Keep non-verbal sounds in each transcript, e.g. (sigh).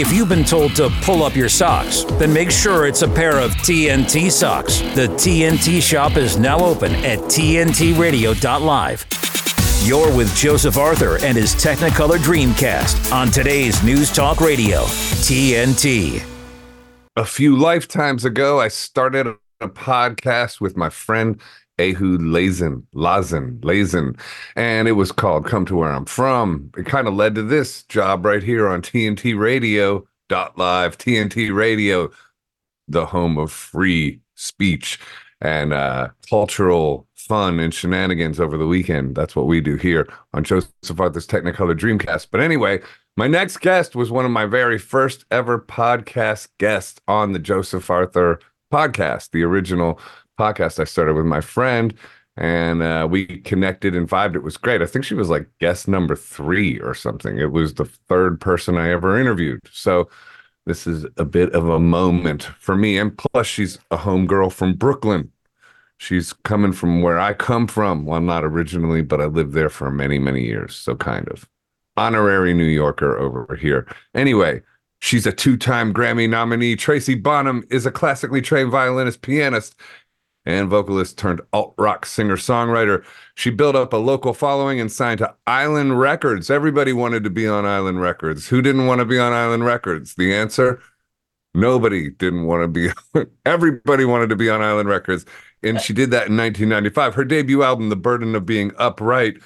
If you've been told to pull up your socks, then make sure it's a pair of TNT socks. The TNT shop is now open at TNTRadio.live. You're with Joseph Arthur and his Technicolor Dreamcast on today's News Talk Radio, TNT. A few lifetimes ago, I started a podcast with my friend Ehud Lazen, Lazen, Lazen, and it was called Come to Where I'm From. It kind of led to this job right here on TNT Radio dot live, TNT Radio, the home of free speech and uh, cultural fun and shenanigans over the weekend. That's what we do here on Joseph Arthur's Technicolor Dreamcast. But anyway, my next guest was one of my very first ever podcast guests on the Joseph Arthur podcast, the original podcast I started with my friend. And uh, we connected and vibed. It was great. I think she was like guest number three or something. It was the third person I ever interviewed. So this is a bit of a moment for me. And plus, she's a homegirl from Brooklyn. She's coming from where I come from. Well, not originally, but I lived there for many, many years. So, kind of honorary New Yorker over here. Anyway, she's a two time Grammy nominee. Tracy Bonham is a classically trained violinist, pianist, and vocalist turned alt rock singer songwriter. She built up a local following and signed to Island Records. Everybody wanted to be on Island Records. Who didn't want to be on Island Records? The answer nobody didn't want to be, (laughs) everybody wanted to be on Island Records. And she did that in 1995. Her debut album, The Burden of Being Upright,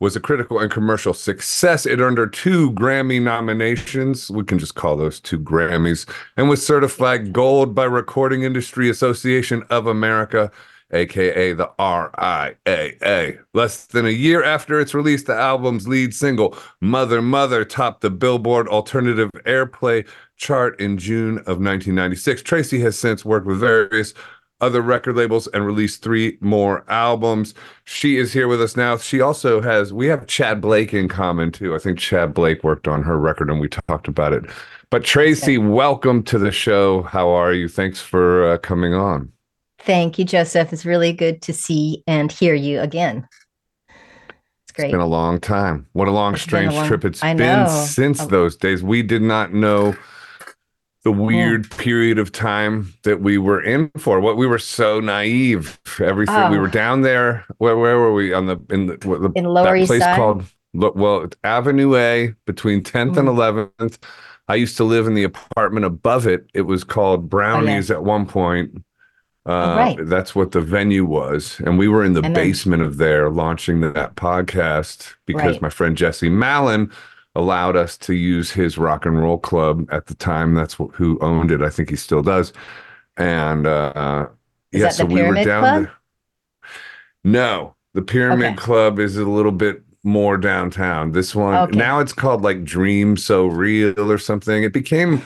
was a critical and commercial success. It earned her two Grammy nominations. We can just call those two Grammys, and was certified gold by Recording Industry Association of America, aka the RIAA. Less than a year after its release, the album's lead single, Mother Mother, topped the Billboard Alternative Airplay chart in June of 1996. Tracy has since worked with various other record labels and released three more albums. She is here with us now. She also has, we have Chad Blake in common too. I think Chad Blake worked on her record and we talked about it. But Tracy, welcome to the show. How are you? Thanks for uh, coming on. Thank you, Joseph. It's really good to see and hear you again. It's great. It's been a long time. What a long, it's strange a long, trip it's I been know. since oh. those days. We did not know the weird yeah. period of time that we were in for. What we were so naive. Everything oh. we were down there. Where where were we on the in the, the in Lower East place Side? called well Avenue A between 10th mm. and 11th. I used to live in the apartment above it. It was called Brownies oh, yeah. at one point. Uh, oh, right. That's what the venue was. And we were in the basement of there launching that podcast because right. my friend Jesse Malin allowed us to use his rock and roll club at the time. That's who owned it. I think he still does. And uh, is yeah, so we were down club? there. No, the Pyramid okay. Club is a little bit more downtown. This one okay. now it's called like Dream So Real or something. It became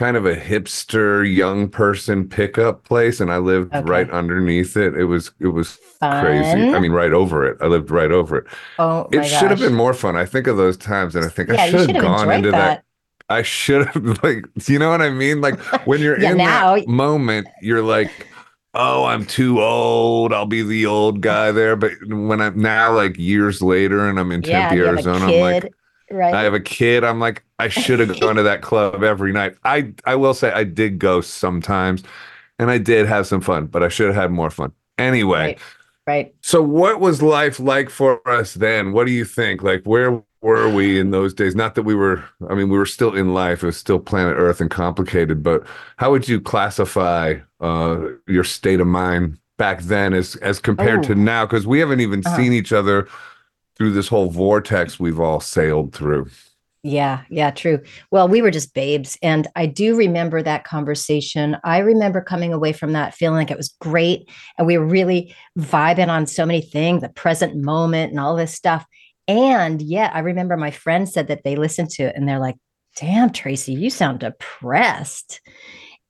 kind of a hipster young person pickup place and I lived okay. right underneath it. It was it was fun. crazy. I mean right over it. I lived right over it. Oh It should have been more fun. I think of those times and I think yeah, I should have gone into that. that. I should have (laughs) like you know what I mean? Like (laughs) when you're yeah, in now, that moment, you're like oh, I'm too old. I'll be the old guy there. But when I'm now, like years later, and I'm in Tempe, yeah, Arizona, I'm like, Right. I have a kid. I'm like, I should have (laughs) gone to that club every night. I I will say I did go sometimes, and I did have some fun, but I should have had more fun. Anyway. Right. right. So what was life like for us then? What do you think? Like where were we in those days? Not that we were, I mean, we were still in life. It was still planet Earth and complicated, but how would you classify uh, your state of mind back then as as compared oh. to now? Because we haven't even uh-huh. seen each other through this whole vortex we've all sailed through. Yeah, yeah, true. Well, we were just babes. And I do remember that conversation. I remember coming away from that feeling like it was great. And we were really vibing on so many things, the present moment and all this stuff. And yet, I remember my friend said that they listened to it and they're like, damn, Tracy, you sound depressed.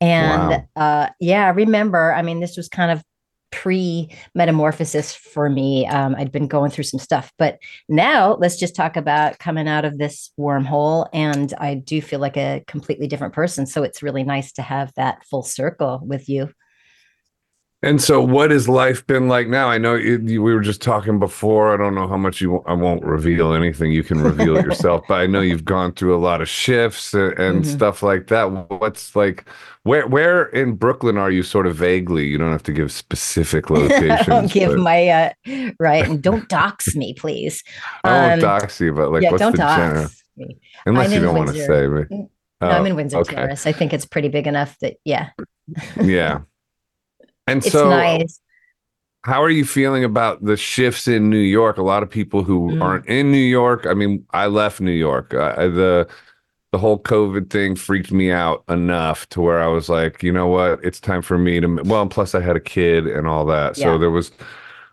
And wow. uh, yeah, I remember, I mean, this was kind of pre metamorphosis for me. Um, I'd been going through some stuff, but now let's just talk about coming out of this wormhole. And I do feel like a completely different person. So it's really nice to have that full circle with you. And so, what has life been like now? I know it, you, we were just talking before. I don't know how much you. I won't reveal anything. You can reveal it (laughs) yourself. But I know you've gone through a lot of shifts and, and mm-hmm. stuff like that. What's like? Where where in Brooklyn are you? Sort of vaguely. You don't have to give specific (laughs) locations. don't give but... my uh, right and don't dox me, please. (laughs) I won't um, dox you, but like, yeah, what's the general? Me. Unless I'm you don't want to say. But... No, oh, I'm in Windsor okay. Terrace. I think it's pretty big enough that yeah. yeah. And it's so, nice. how are you feeling about the shifts in New York? A lot of people who mm. aren't in New York. I mean, I left New York. I, the the whole COVID thing freaked me out enough to where I was like, you know what? It's time for me to. Well, plus I had a kid and all that, yeah. so there was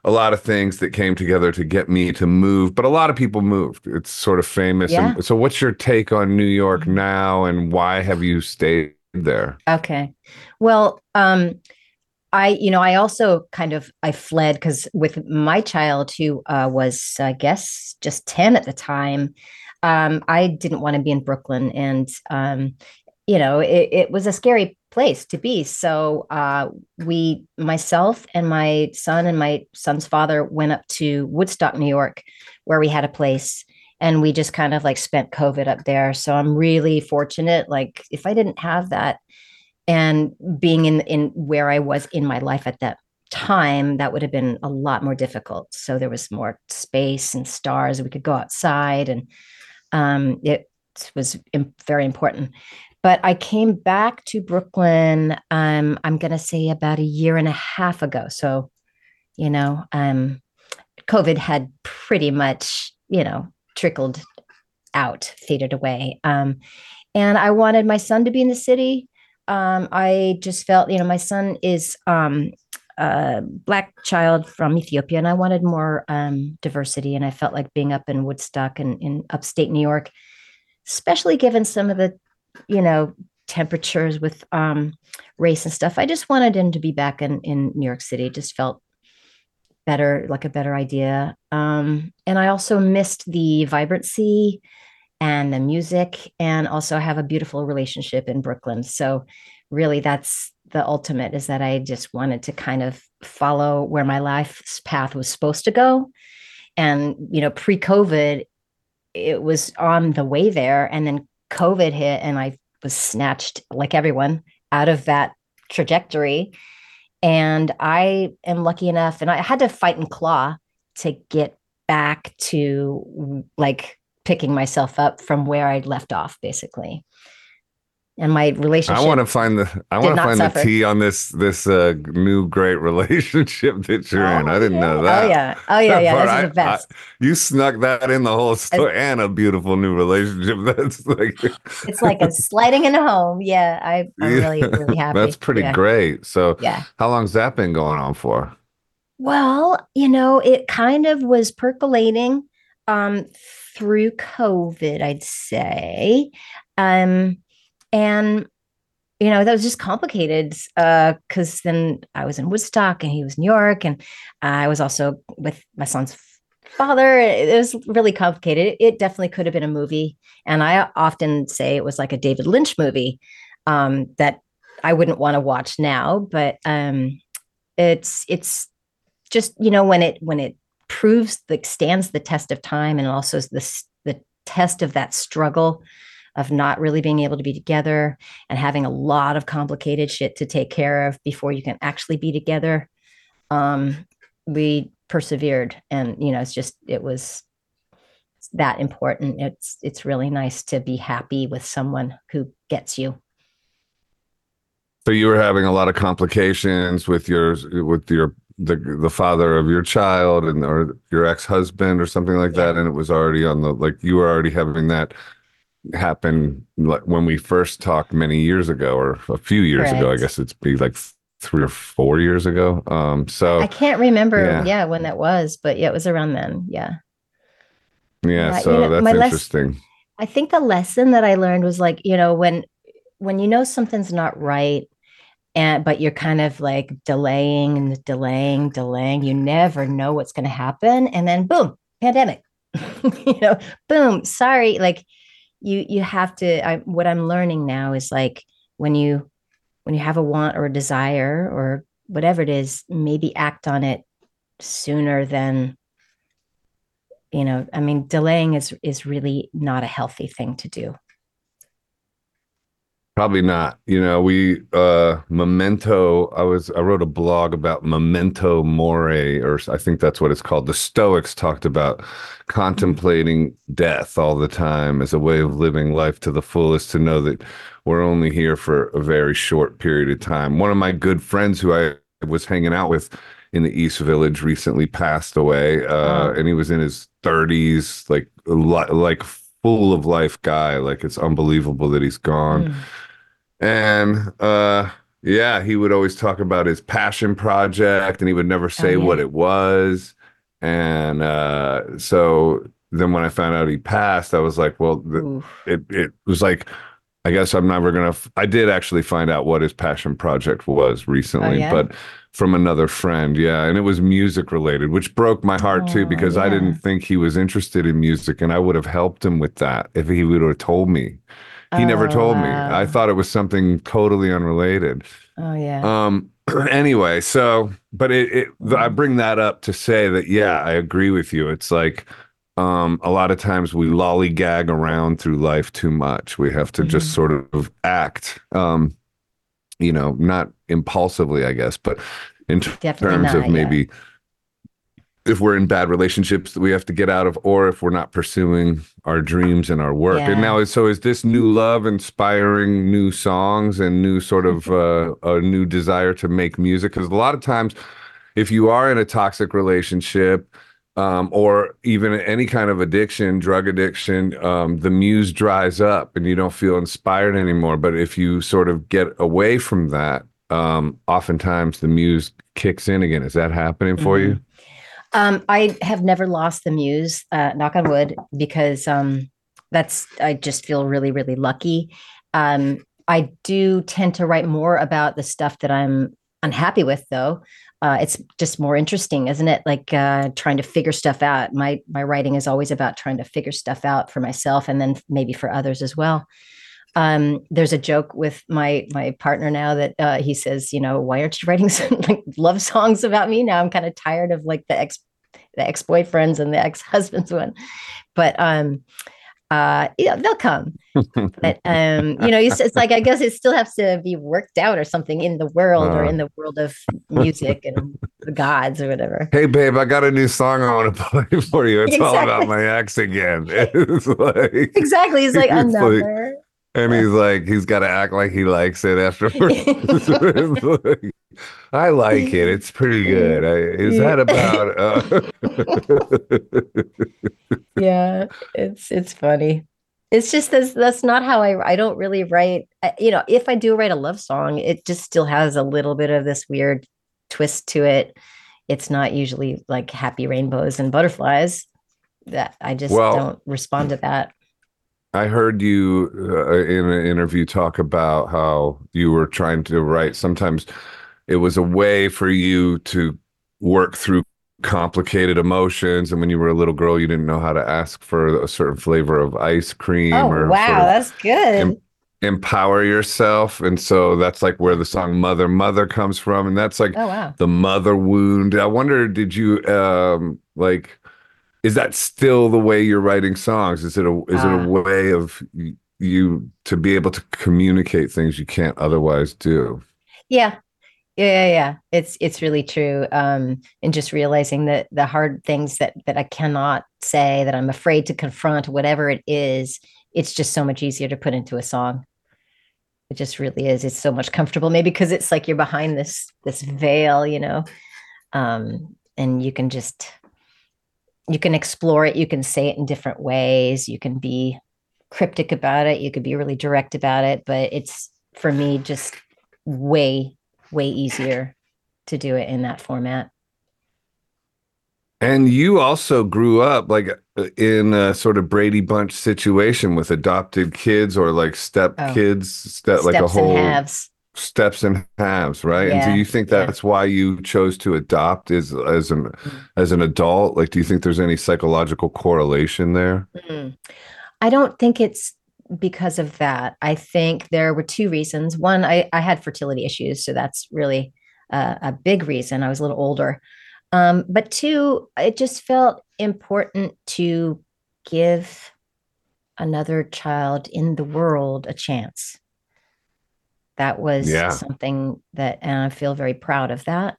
a lot of things that came together to get me to move. But a lot of people moved. It's sort of famous. Yeah. And so, what's your take on New York mm-hmm. now, and why have you stayed there? Okay, well, um, I, you know, I also kind of I fled because with my child who uh, was, I guess, just ten at the time, um, I didn't want to be in Brooklyn, and um, you know, it, it, was a scary place to be. So uh, we, myself and my son and my son's father, went up to Woodstock, New York, where we had a place, and we just kind of like spent COVID up there. So I'm really fortunate. Like, if I didn't have that and being in in where I was in my life at that time, that would have been a lot more difficult. So there was more space and stars. We could go outside, and um, it was very important. But I came back to Brooklyn. Um, I'm going to say about a year and a half ago. So, you know, um, COVID had pretty much, you know, trickled out, faded away. Um, and I wanted my son to be in the city um, I just felt, you know, my son is um, a black child from Ethiopia, and I wanted more um, diversity. And I felt like being up in Woodstock and in upstate New York, especially given some of the, you know, temperatures with um, race and stuff. I just wanted him to be back in in New York City. Just felt better, like a better idea. Um, and I also missed the vibrancy and the music and also have a beautiful relationship in Brooklyn. So really that's the ultimate is that I just wanted to kind of follow where my life's path was supposed to go. And you know, pre-COVID it was on the way there and then COVID hit and I was snatched like everyone out of that trajectory. And I am lucky enough and I had to fight and claw to get back to like picking myself up from where I'd left off, basically. And my relationship. I want to find the. I want to find suffer. the tea on this this uh, new great (laughs) relationship that you're oh, in. I didn't yeah. know that. Oh yeah, oh yeah, yeah. The best. I, you snuck that in the whole story it's, and a beautiful new relationship. (laughs) That's like. it's like a sliding in a home. Yeah, I, (laughs) I'm really really happy. That's pretty yeah. great. So yeah, how long's that been going on for? Well, you know, it kind of was percolating um, through COVID, I'd say. Um, and you know that was just complicated because uh, then I was in Woodstock and he was in New York, and I was also with my son's father. It was really complicated. It, it definitely could have been a movie, and I often say it was like a David Lynch movie um, that I wouldn't want to watch now. But um, it's it's just you know when it when it proves like stands the test of time and also the the test of that struggle of not really being able to be together and having a lot of complicated shit to take care of before you can actually be together. Um, we persevered and you know it's just it was that important. It's it's really nice to be happy with someone who gets you. So you were having a lot of complications with your with your the the father of your child and or your ex-husband or something like yeah. that and it was already on the like you were already having that happen like when we first talked many years ago or a few years ago i guess it's be like three or four years ago um so i can't remember yeah, yeah when that was but yeah it was around then yeah. Yeah so you know, that's interesting. Les- i think the lesson that i learned was like you know when when you know something's not right and but you're kind of like delaying and delaying delaying. You never know what's going to happen and then boom pandemic. (laughs) You know boom sorry like you you have to I, what i'm learning now is like when you when you have a want or a desire or whatever it is, maybe act on it sooner than you know i mean delaying is is really not a healthy thing to do Probably not. You know, we uh memento I was I wrote a blog about memento mori or I think that's what it's called. The Stoics talked about contemplating death all the time as a way of living life to the fullest to know that we're only here for a very short period of time. One of my good friends who I was hanging out with in the East Village recently passed away uh and he was in his 30s like like full of life guy like it's unbelievable that he's gone Mm. And uh yeah, he would always talk about his passion project and he would never say Oh, yeah. what it was. And uh so then when I found out he passed, I was like, well, the, it it was like I guess I'm never gonna. F- I did actually find out what his passion project was recently, Oh, yeah? but from another friend, yeah, and it was music related, which broke my heart too Oh, because I didn't think he was interested in music, and I would have helped him with that if he would have told me. He never Oh, told me. I thought it was something totally unrelated. oh yeah Um. (clears throat) Anyway, so but it, it I bring that up to say that yeah, I agree with you. It's like um a lot of times we lollygag around through life too much. We have to just Mhm. sort of act. Um, you know, not impulsively, I guess, but in t- terms not, of yeah. If we're in bad relationships that we have to get out of, or if we're not pursuing our dreams and our work. Yeah. And now, so is this new love inspiring new songs and new sort of uh, a new desire to make music? Because a lot of times, if you are in a toxic relationship, um, or even any kind of addiction, drug addiction, um, the muse dries up and you don't feel inspired anymore. But if you sort of get away from that, um, oftentimes the muse kicks in again. Is that happening for you? Um, I have never lost the muse, uh, knock on wood, because um, that's I just feel really, really lucky. Um, I do tend to write more about the stuff that I'm unhappy with, though. Uh, it's just more interesting, isn't it? Like uh, trying to figure stuff out. My my writing is always about trying to figure stuff out for myself, and then maybe for others as well. Um, there's a joke with my my partner now that uh, he says, you know, why aren't you writing some (laughs) like love songs about me now? I'm kind of tired of like the ex the ex boyfriends and the ex husbands one, but um, uh, yeah, they'll come. (laughs) But um, you know, it's, it's like I guess it still has to be worked out or something in the world or Uh. in the world of music and the gods or whatever. Hey, babe, I got a new song I want to (laughs) play for you. It's all about my ex again. It's like, Exactly. He's like It's like- another. And he's like, he's got to act like he likes it afterwards. (laughs) (laughs) Like, I like it. It's pretty good. I, is that about? Uh... (laughs) yeah it's it's funny it's just that's that's not how i i don't really write you know if i do write a love song it just still has a little bit of this weird twist to it it's not usually like happy rainbows and butterflies that i just Well- don't respond to that I heard you uh, in an interview talk about how you were trying to write. Sometimes it was a way for you to work through complicated emotions. And when you were a little girl, you didn't know how to ask for a certain flavor of ice cream oh or wow sort of that's good Im- empower yourself. And so that's like where the song Mother, Mother comes from. And that's like oh wow the mother wound. I wonder, did you um like is that still the way you're writing songs? Is it a is it Ah. a way of you to be able to communicate things you can't otherwise do? Yeah. Yeah, yeah, yeah. It's it's really true. Um, and just realizing that the hard things that that I cannot say, that I'm afraid to confront, whatever it is, it's just so much easier to put into a song. It just really is. It's so much comfortable, maybe because it's like you're behind this this veil, you know. Um, and you can just you can explore it, you can say it in different ways, you can be cryptic about it, you could be really direct about it, but it's for me just way way easier to do it in that format. And you also grew up like in a sort of Brady Bunch situation with adopted kids or like step Oh. kids, step like a whole halves. Steps and halves, right? and do you think yeah. that's why you chose to adopt as as an Mm. as an adult? Like, do you think there's any psychological correlation there? Mm. I don't think it's because of that. I think there were two reasons. One, I, I had fertility issues, so that's really uh, a big reason. I was a little older. Um, but two, it just felt important to give another child in the world a chance. That was yeah. something that, and I feel very proud of that.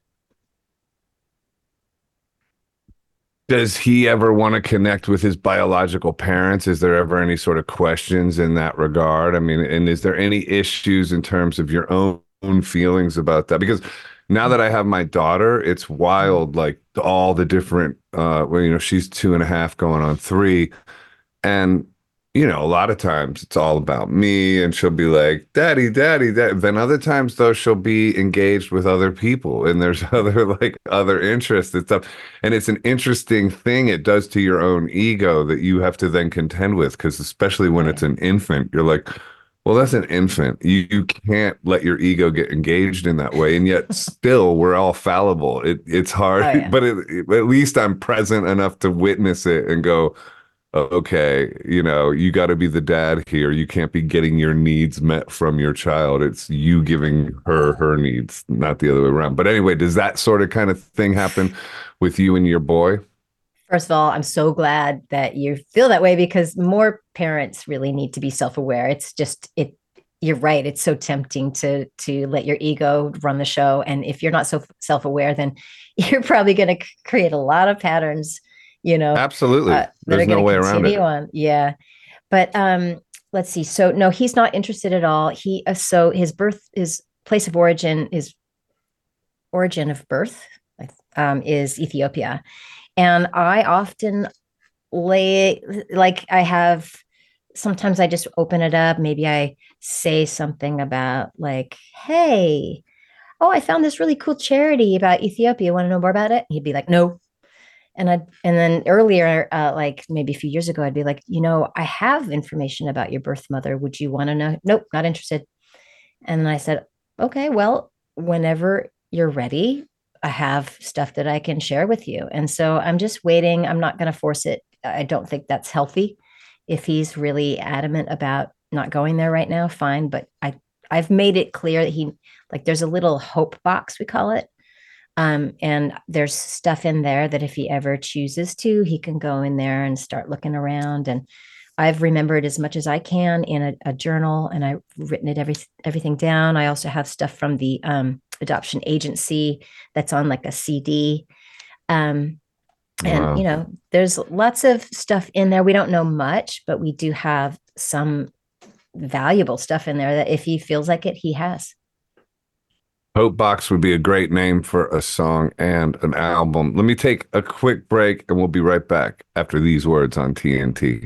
Does he ever want to connect with his biological parents? Is there ever any sort of questions in that regard? I mean, and is there any issues in terms of your own, own feelings about that? Because now that I have my daughter, it's wild, like all the different, uh, well, you know, she's two and a half going on three. And you know, a lot of times it's all about me and she'll be like, Daddy, Daddy. Then other times though, she'll be engaged with other people and there's (laughs) other like other interests and stuff. And it's an interesting thing it does to your own ego that you have to then contend with. Cause especially when it's an infant, you're like, well, that's an infant. You you can't let your ego get engaged in that way. And yet still we're all fallible. It it's hard, oh, yeah. (laughs) but it, at least I'm present enough to witness it and go, okay, you know, you got to be the dad here. You can't be getting your needs met from your child. It's you giving her her needs, not the other way around. But anyway, does that sort of kind of thing happen with you and your boy? First of all, I'm so glad that you feel that way because more parents really need to be self-aware. It's just it you're right. It's so tempting to to let your ego run the show and if you're not so self-aware then (laughs) you're probably going to create a lot of patterns you know absolutely. uh, there's no way around it. on. yeah. But um let's see. So no he's not interested at all. He uh, so his birth his place of origin is origin of birth um, is ethiopia. And i often lay like i have sometimes i just open it up. Maybe i say something about like hey oh i found this really cool charity about ethiopia. Want to know more about it? He'd be like no and I and then earlier, uh, like maybe a few years ago, I'd be like, you know, I have information about your birth mother. Would you want to know? Nope, not interested. And then I said, okay, well, whenever you're ready, I have stuff that I can share with you. And so I'm just waiting. I'm not going to force it. I don't think that's healthy. If he's really adamant about not going there right now, fine. But I I've made it clear that he like there's a little hope box we call it um, and there's stuff in there that if he ever chooses to, he can go in there and start looking around. And I've remembered as much as I can in a, a journal, and I've written it every everything down. I also have stuff from the um, adoption agency that's on like a CD. Um, and wow. you know, there's lots of stuff in there. We don't know much, but we do have some valuable stuff in there that if he feels like it, he has. Hope Box would be a great name for a song and an album. Let me take a quick break and we'll be right back after these words on TNT.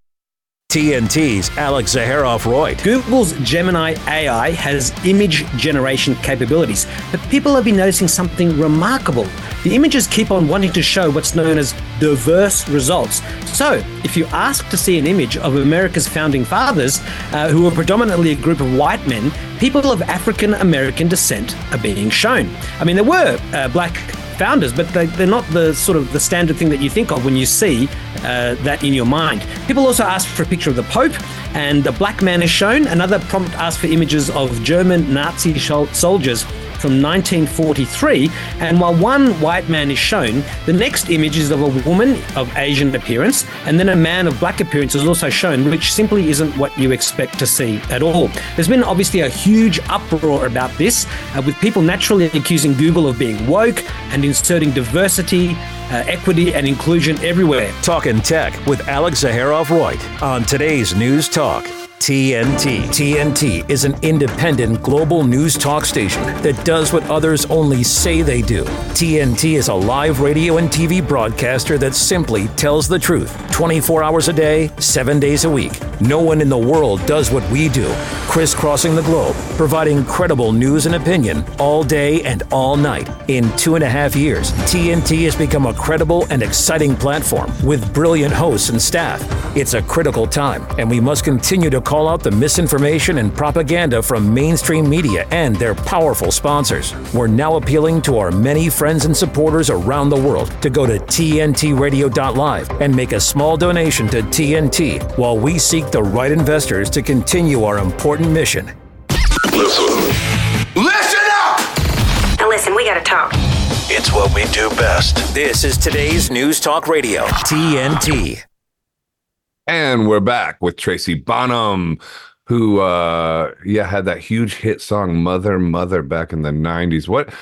TNT's Alex Zaharov-Reutt. Google's Gemini AI has image generation capabilities, but people have been noticing something remarkable. The images keep on wanting to show what's known as diverse results. So, if you ask to see an image of America's founding fathers, uh, who were predominantly a group of white men, people of African American descent are being shown. I mean, there were uh, black founders, but they, are not the sort of the standard thing that you think of when you see uh, that in your mind. People also ask for a picture of the Pope, and a black man is shown. Another prompt asks for images of German Nazi soldiers from 1943. And while one white man is shown, the next image is of a woman of Asian appearance, and then a man of black appearance is also shown, which simply isn't what you expect to see at all. There's been obviously a huge uproar about this, uh, with people naturally accusing Google of being woke and inserting diversity, uh, equity, and inclusion everywhere. Talking Tech with Alex Zaharov-Reutt on today's News Talk. TNT. TNT is an independent global news talk station that does what others only say they do. TNT is a live radio and TV broadcaster that simply tells the truth 24 hours a day, 7 days a week. No one in the world does what we do, crisscrossing the globe, providing credible news and opinion all day and all night. In two and a half years, TNT has become a credible and exciting platform with brilliant hosts and staff. It's a critical time, and we must continue to call out the misinformation and propaganda from mainstream media and their powerful sponsors. We're now appealing to our many friends and supporters around the world to go to TNTRadio.live and make a small donation to TNT while we seek the right investors to continue our important mission. Listen. Listen up! Now Listen, we gotta talk. It's what we do best. This is today's News Talk Radio, TNT. And we're back with Tracy Bonham, who uh yeah, had that huge hit song Mother Mother back in the 90s. What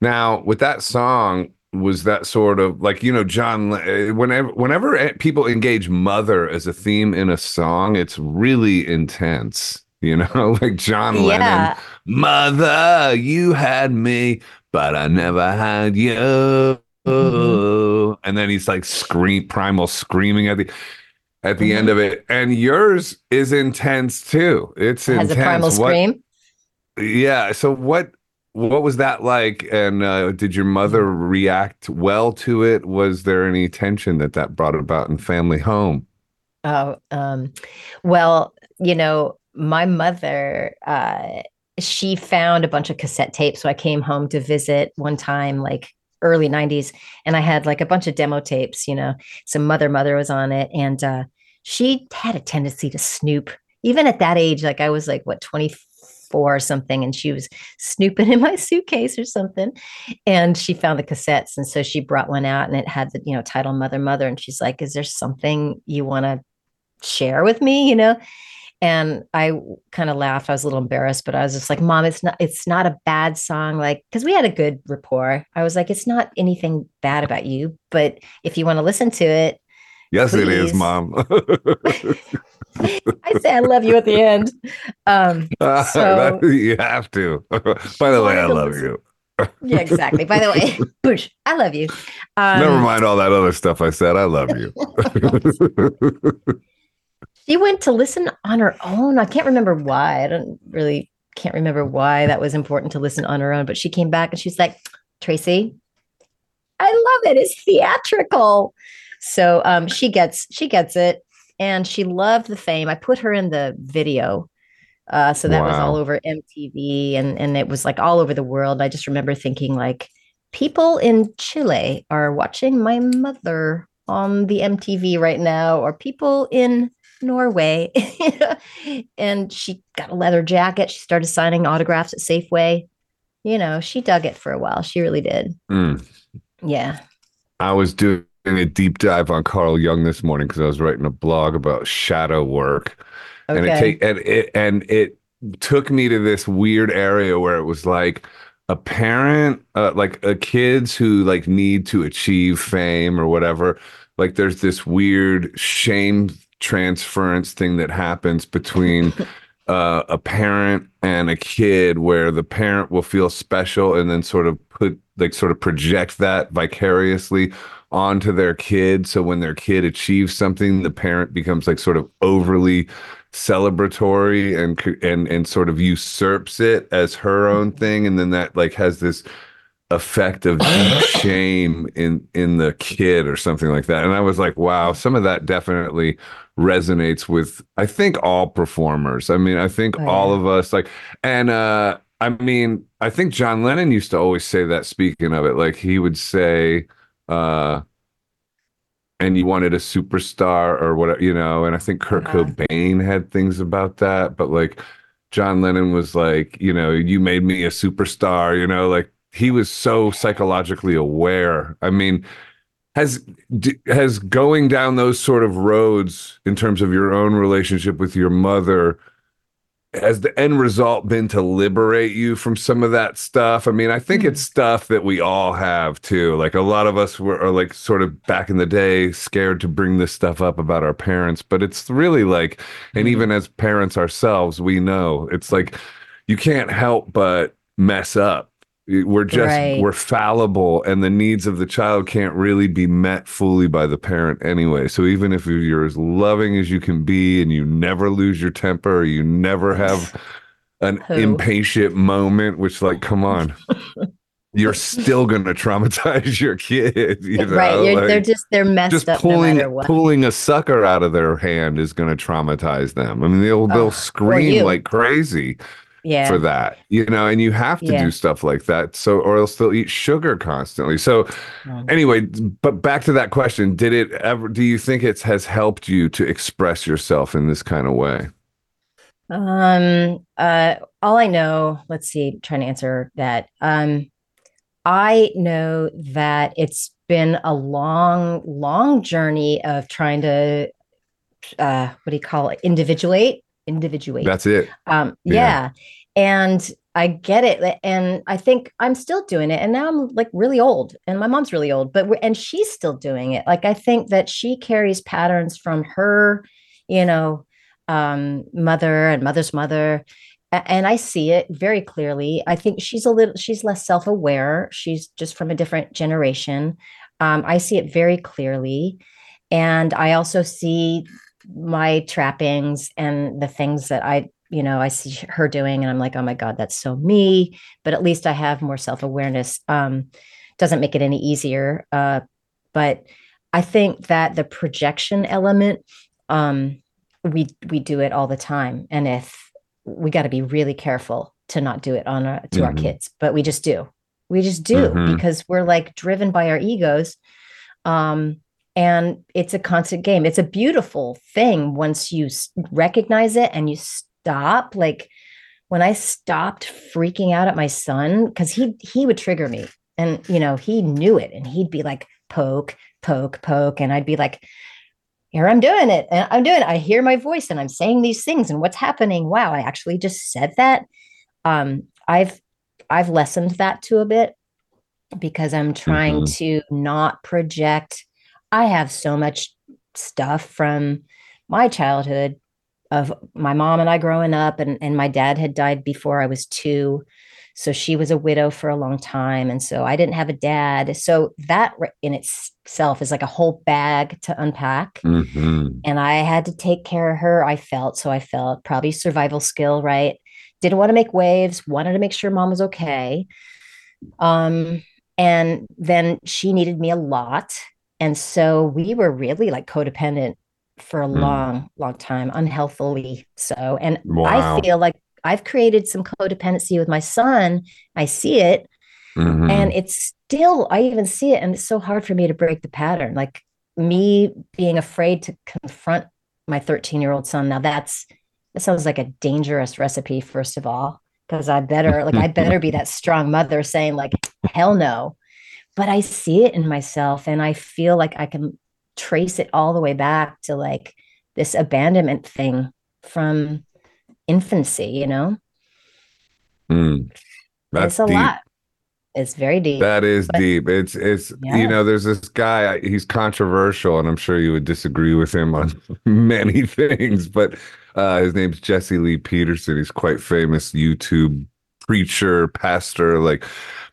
now with that song was that sort of like you know John uh, whenever whenever people engage mother as a theme in a song, it's really intense. You know, (laughs) like John Yeah. Lennon, Mother, you had me, but I never had you. And then he's like scream primal screaming at the at the end of it. And yours is intense too. It's Has intense. a primal What- scream. yeah. So what what was that like? And uh, did your mother react well to it? Was there any tension that that brought about in family home? Oh, um, well, you know, my mother, uh, she found a bunch of cassette tapes. So I came home to visit one time, like early 90s, and I had like a bunch of demo tapes, you know, some Mother Mother was on it. And uh, she had a tendency to snoop. Even at that age, like I was like, what, 24 or something, and she was snooping (laughs) in my suitcase or something. And she found the cassettes. And so she brought one out and it had the, you know, title Mother Mother. And she's like, Is there something you want to share with me? You know? And I kind of laughed. I was a little embarrassed, but I was just like, Mom, it's not, it's not a bad song. Like, because we had a good rapport. I was like, it's not anything bad about you, but if you want to listen to it, Yes, it is, mom. I say I love you at the end. Um, (laughs) So- you have to. By the way, I love you. yeah, exactly. By the way, (laughs) Bush, I love you. Um, Never mind all that other stuff I said. I love you. (laughs) She went to listen on her own. I can't remember why. I don't really can't remember why that was important to listen on her own. But she came back and she's like, Tracy, I love it. It's theatrical. So um, she gets she gets it, and she loved the fame. I put her in the video, uh, so that was all over MTV, and and it was like all over the world. I just remember thinking like, people in Chile are watching my mother on the MTV right now, or people in Norway. (laughs) and she got a leather jacket. She started signing autographs at Safeway. You know, she dug it for a while. She really did. Mm. Yeah. I was doing a deep dive on Carl Jung this morning because I was writing a blog about shadow work. Okay. and it take and it and it took me to this weird area where it was like a parent uh, like a kids who like need to achieve fame or whatever like there's this weird shame transference thing that happens between (laughs) uh, a parent and a kid where the parent will feel special and then sort of put like sort of project that vicariously onto their kid. So when their kid achieves something the parent becomes like sort of overly celebratory and and and sort of usurps it as her own thing. And then that like has this effect of (laughs) shame in in the kid or something like that. And i was like wow some of that definitely resonates with i think all performers. I mean i think Oh, all yeah. of us like and uh i mean i think john lennon used to always say that speaking of it like he would say uh and you wanted a superstar or whatever, you know. And I think Kurt Uh-huh. Cobain had things about that, but like John Lennon was like, you know, you made me a superstar, you know, like he was so psychologically aware. I mean, has has going down those sort of roads in terms of your own relationship with your mother has the end result been to liberate you from some of that stuff? I mean, I think hmm. it's stuff that we all have too. Like a lot of us were are like sort of back in the day scared to bring this stuff up about our parents, but it's really like, and hmm. even as parents ourselves, we know it's like you can't help but mess up. We're just Right. we're fallible, and the needs of the child can't really be met fully by the parent anyway. So even if you're as loving as you can be, and you never lose your temper, you never have an Who? impatient moment, which like, come on, (laughs) you're still gonna traumatize your kid. You know, right. You're, they're just they're messed just up pulling no matter what. pulling a sucker out of their hand is gonna traumatize them. I mean, they'll they'll scream like crazy yeah. for that, you know, and you have to Yeah. do stuff like that. So, or else they'll still eat sugar constantly. So, anyway, but back to that question: Did it ever? Do you think it has helped you to express yourself in this kind of way? Um, uh, all I know, let's see, trying to answer that. Um, I know that it's been a long, long journey of trying to, uh, what do you call it? Individuate, individuate. That's it. Um, Yeah. yeah. And I get it. And I think I'm still doing it. And now I'm like really old and my mom's really old, but we're, and she's still doing it. Like I think that she carries patterns from her, you know, um, mother and mother's mother. And I see it very clearly. I think she's a little, she's less self aware. She's just from a different generation. Um, I see it very clearly. And I also see my trappings and the things that I, you know, I see her doing, and I'm like, oh my God, that's so me. But at least I have more self awareness. Um, doesn't make it any easier. Uh, but I think that the projection element, um, we we do it all the time, and if we got to be really careful to not do it on our, to our Mhm. kids, but we just do. We just do Mhm. because we're like driven by our egos. Um, and it's a constant game. It's a beautiful thing once you recognize it and you stop. Like when I stopped freaking out at my son, because he he would trigger me, and you know he knew it, and he'd be like poke, poke, poke, and I'd be like, here I'm doing it, and I'm doing it. I hear my voice, and I'm saying these things, and what's happening? Wow, I actually just said that. Um, I've I've lessened that to a bit because I'm trying Mhm. to not project. I have so much stuff from my childhood of my mom and I growing up, and, and my dad had died before I was two. So she was a widow for a long time. And so I didn't have a dad. So that in itself is like a whole bag to unpack. Mhm. And I had to take care of her. I felt so I felt probably survival skill, right? Didn't want to make waves, wanted to make sure mom was okay. Um, and then she needed me a lot. And so we were really like codependent for a Mm. long, long time, unhealthily so. And Wow. I feel like I've created some codependency with my son. I see it Mhm. and it's still i even see it and it's so hard for me to break the pattern like me being afraid to confront my 13 year old son now that's that sounds like a dangerous recipe first of all because i better like i better be that (laughs) strong mother saying like hell no but i see it in myself and i feel like i can trace it all the way back to like this abandonment thing from infancy you know Mm. That's it's a deep. lot it's very deep That is But- deep. It's it's Yeah. you know, there's this guy. He's controversial, and I'm sure you would disagree with him on (laughs) many (laughs) things. But uh, his name's Jesse Lee Peterson. He's quite famous YouTube preacher, pastor. Like,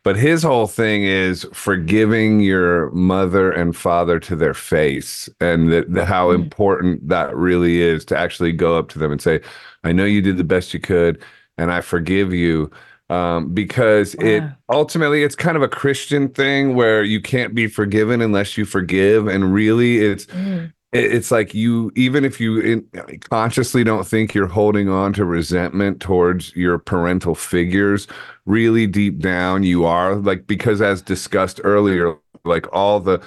but his whole thing is forgiving your mother and father to their face, and that the, how Mm. important that really is to actually go up to them and say, "I know you did the best you could, and I forgive you." um, because it ultimately it's kind of a Christian thing where you can't be forgiven unless you forgive, and really it's Mm. It- it's like you even if you in, consciously don't think you're holding on to resentment towards your parental figures, really deep down you are. Like because as discussed earlier, like all the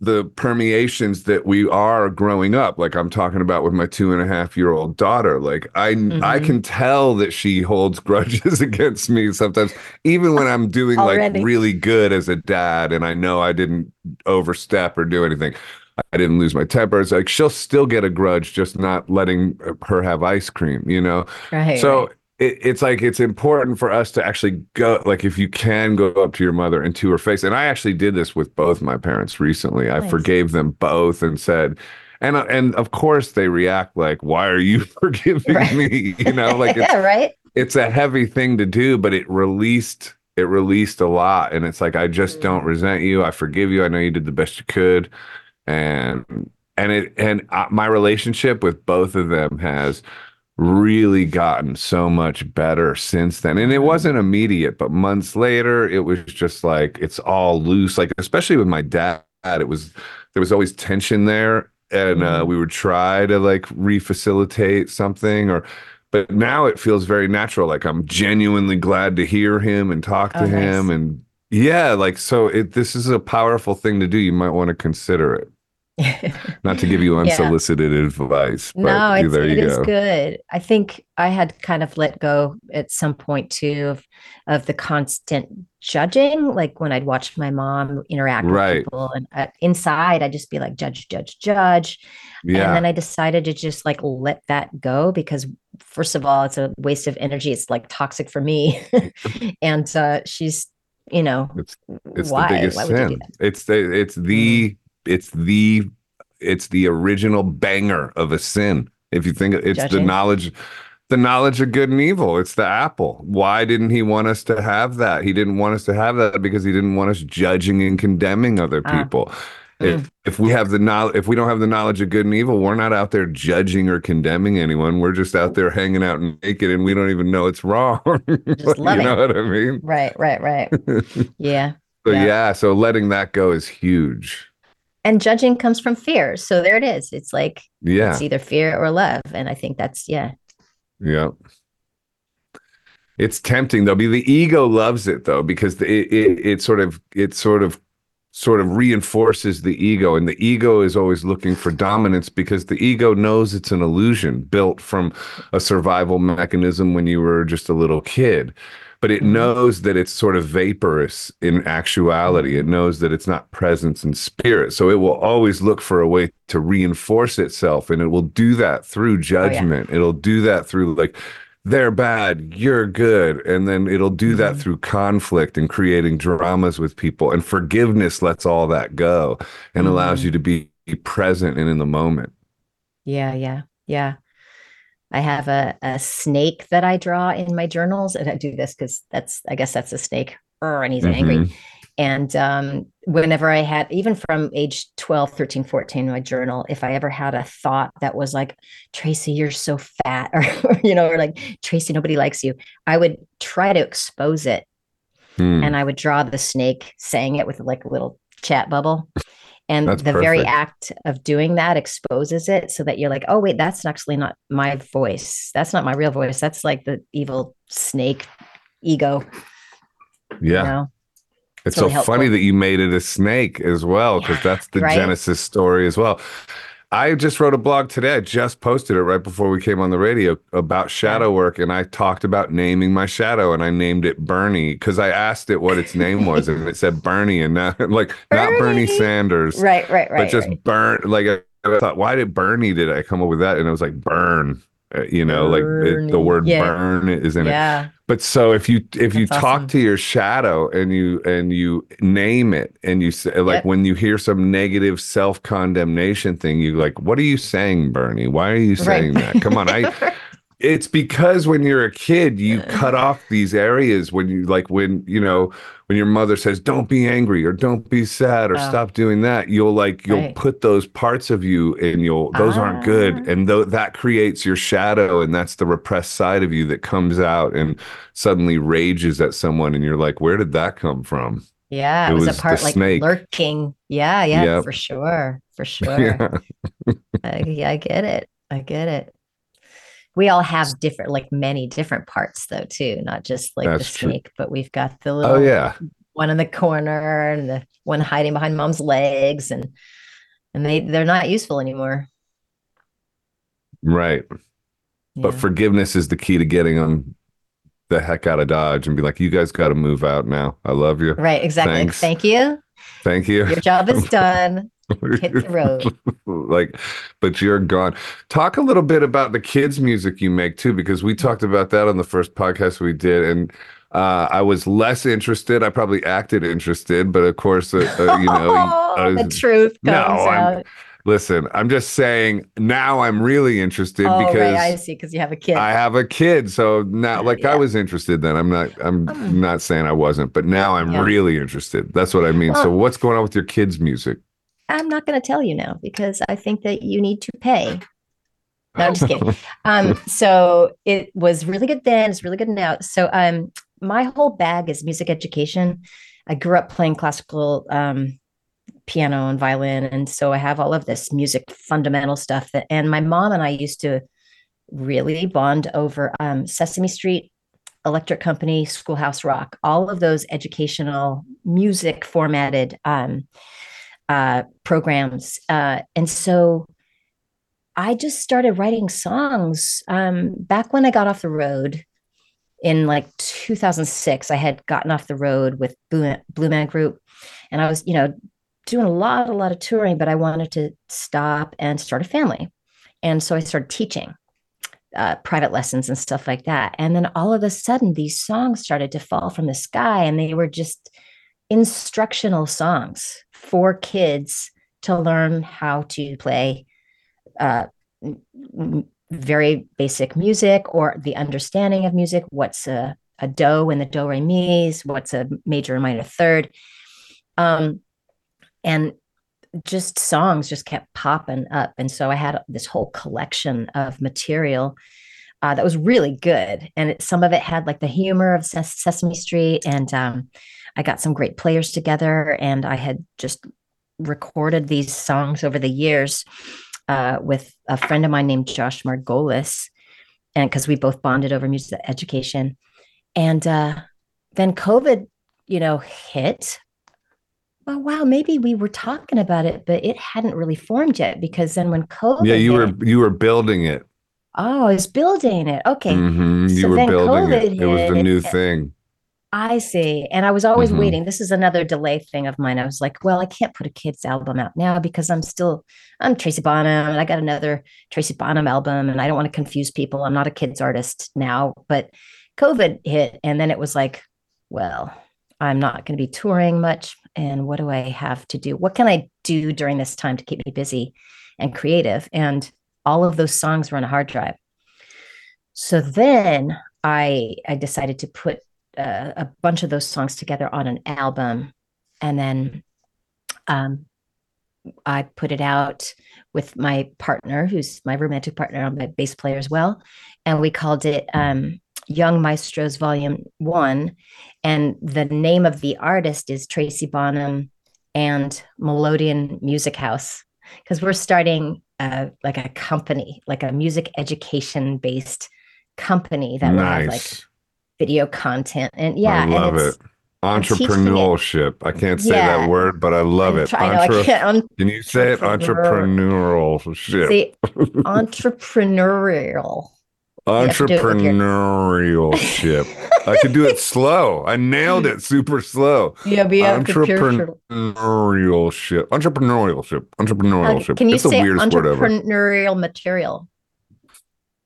the permeations that we are growing up like i'm talking about with my two and a half year old daughter like i i Mhm. can tell that she holds grudges (laughs) against me sometimes even when i'm doing like really good as a dad and i know i didn't overstep or do anything i didn't lose my temper it's like she'll still get a grudge just not letting her have ice cream you know Right. so right. it, it's like it's important for us to actually go like if you can go up to your mother and to her face and i actually did this with both my parents recently i forgave them both and said and and of course they react like why are you (laughs) forgiving Right. me you know like it's yeah, (laughs) right. it's a heavy thing to do but it released it released a lot and it's like i just don't Mm. resent you i forgive you i know you did the best you could and and it and uh, my relationship with both of them has really gotten so much better since then. And it wasn't immediate but months later it was just like it's all loose. Like especially with my dad it was there was always tension there. And uh, Mhm. we would try to like refacilitate something or but now it feels very natural. Like i'm genuinely glad to hear him and talk to Oh, nice. him and yeah like so it this is a powerful thing to do. You might want to consider it (laughs) Not to give you (laughs) Yeah. unsolicited advice, but no, it's, there it you is go. good. I think I had kind of let go at some point too of of the constant judging. Like when I'd watch my mom interact Right. with people, and uh, inside I'd just be like judge, judge, judge. Yeah. And then I decided to just like let that go because first of all, it's a waste of energy. It's like toxic for me, (laughs) and uh, she's you know It's it's why the biggest why would you do sin. that? It's the it's the Mm. It's the it's the original banger of a sin. If you think it's the knowledge the knowledge of good and evil. It's the apple. Why didn't he want us to have that? He didn't want us to have that because he didn't want us judging and condemning other Ah. people. Mm. If if we have the knowledge if we don't have the knowledge of good and evil, we're not out there judging or condemning anyone. We're just out there hanging out naked and we don't even know it's wrong. (laughs) Just you know what I mean? Right, right, right. (laughs) yeah. So Yeah. yeah. so letting that go is huge. And judging comes from fear. So there it is. It's like Yeah, it's either fear or love. And I think that's yeah. yeah. It's tempting though. Be the ego loves it though because it, it it sort of it sort of sort of reinforces the ego, and the ego is always looking for dominance because the ego knows it's an illusion built from a survival mechanism when you were just a little kid. But it Mhm. knows that it's sort of vaporous in actuality. It knows that it's not presence and spirit. So it will always look for a way to reinforce itself. And it will do that through judgment. It'll do that through like, they're bad, you're good. And then it'll do that Mhm. through conflict and creating dramas with people. And forgiveness lets all that go and allows Mhm. you to be present and in the moment. Yeah, yeah, yeah. I have a, a snake that I draw in my journals, and I do this because that's I guess that's a snake. And he's angry. Mhm. And um, whenever I had, even from age 12, 13, 14, my journal, if I ever had a thought that was like, Tracy, you're so fat, (laughs) or, you know, or like, Tracy, nobody likes you, I would try to expose it. Hmm. And I would draw the snake saying it with like a little chat bubble. And That's the very act of doing that exposes it so that you're like, oh, wait, that's actually not my voice. That's not my real voice. That's like the evil snake ego. yeah. You know? It's really so helpful. funny that you made it a snake as well, because Yeah, that's the right? Genesis story as well. I just wrote a blog today. I just posted it right before we came on the radio about shadow work, and I talked about naming my shadow, and I named it Bernie because I asked it what its name (laughs) was, and it said Bernie, and not (laughs) like not Bernie Bernie. Sanders, Right, right, right. but just right. burn. Like I, I thought, why did Bernie did I come up with that? And it was like burn. You know, like it, the word Yeah. burn is in it. Yeah. But so if you if you That's talk awesome. to your shadow and you and you name it and you say like Yep. when you hear some negative self condemnation thing, you like, what are you saying, Bernie? Why are you saying that? Come on, I. (laughs) It's because when you're a kid, you cut off these areas when you like when you know when your mother says don't be angry or don't be sad or Oh. stop doing that. You'll like you'll Right. put those parts of you and you'll those aren't good Ah. and th- that creates your shadow and that's the repressed side of you that comes out and suddenly rages at someone and you're like where did that come from Yeah, It it was, was a part like snake. lurking. Yeah, yeah, Yep. for sure, for (laughs) sure. yeah I, yeah, I get it. I get it. We all have different, like many different parts, though, too. Not just like the That's true. snake, but we've got the oh, little oh yeah one in the corner and the one hiding behind mom's legs, and and they they're not useful anymore. right but forgiveness is the key to getting them the heck out of dodge and be like you guys got to move out now i love you right, exactly. Thanks. Thank you. thank you Your job is (laughs) done. Hit the road. (laughs) like but you're gone talk a little bit about the kids music you make too because we talked about that on the first podcast we did and uh, I was less interested. I probably acted interested, but of course, uh, uh, you know, I (laughs) the truth No, comes I'm- listen. I'm just saying now I'm really interested Oh, because right. I see. Because you have a kid. I have a kid. So now, like, I was interested then. I'm not. I'm Oh. not saying I wasn't, but now I'm Yeah. really interested. That's what I mean. so, what's going on with your kids' music? I'm not going to tell you now because I think that you need to pay. No, I'm just kidding. Um, (laughs) so it was really good then. It's really good now. So um, my whole bag is music education. I grew up playing classical um, piano and violin, and so I have all of this music fundamental stuff. That, and my mom and I used to really bond over um, Sesame Street, Electric Company, Schoolhouse Rock, all of those educational music formatted um, uh, programs. Uh, and so I just started writing songs. Um, back when I got off the road in like 2006, I had gotten off the road with Blue, Blue Man Group, and I was, you know, doing a lot, a lot of touring, but I wanted to stop and start a family. And so I started teaching uh, private lessons and stuff like that. And then all of a sudden, these songs started to fall from the sky, and they were just instructional songs for kids to learn how to play uh, very basic music or the understanding of music. What's a, a do and the do re mi's? What's a major and minor third? Um, and just songs just kept popping up. And so I had this whole collection of material uh, that was really good. And it, some of it had like the humor of Ses- Sesame Street. And um, I got some great players together. And I had just recorded these songs over the years uh, with a friend of mine named Josh Margolis, and because we both bonded over music education, and uh, then COVID, you know, hit. Well, wow, maybe we were talking about it, but it hadn't really formed yet because then when COVID, yeah, you hit, were you were building it. Oh, I was building it. Okay, Mhm, You So were building it. COVID It was the new thing. I see. And I was always Mhm. waiting. This is another delay thing of mine. I was like, well, I can't put a kid's album out now because I'm still, I'm Tracy Bonham and I got another Tracy Bonham album and I don't want to confuse people. I'm not a kid's artist now. But COVID hit and then it was like, well, I'm not going to be touring much. And what do I have to do? What can I do during this time to keep me busy and creative? And all of those songs were on a hard drive. So then I I decided to put uh, a bunch of those songs together on an album, and then um, I put it out with my partner, who's my romantic partner, I'm my bass player as well, and we called it um, Young Maestros Volume One, and the name of the artist is Tracy Bonham and Melodeon Music House. Because we're starting uh, like a company, like a music education based company that will have like nice. Video content and yeah I love it. Entrepreneurship. I can't say that word, but I love it. I know, I can't- Can you say it? Entrepreneur. Entrepreneurship. see, (laughs) entrepreneurial have to do it with your- Entrepreneurship. (laughs) I could do it slow. I nailed it super slow. yeah we have Entrepreneurship. Entrepreneurship. Entrepreneurship. can you it's the say weirdest word ever. entrepreneurial material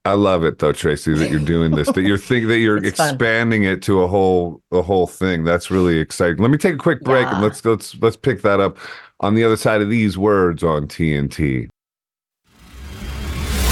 I love it though, Tracy, that you're doing this, that you're thinking that you're (laughs) It's fun. expanding it to a whole a whole thing. That's really exciting. Let me take a quick break and let's let's let's pick that up on the other side of these words on TNT.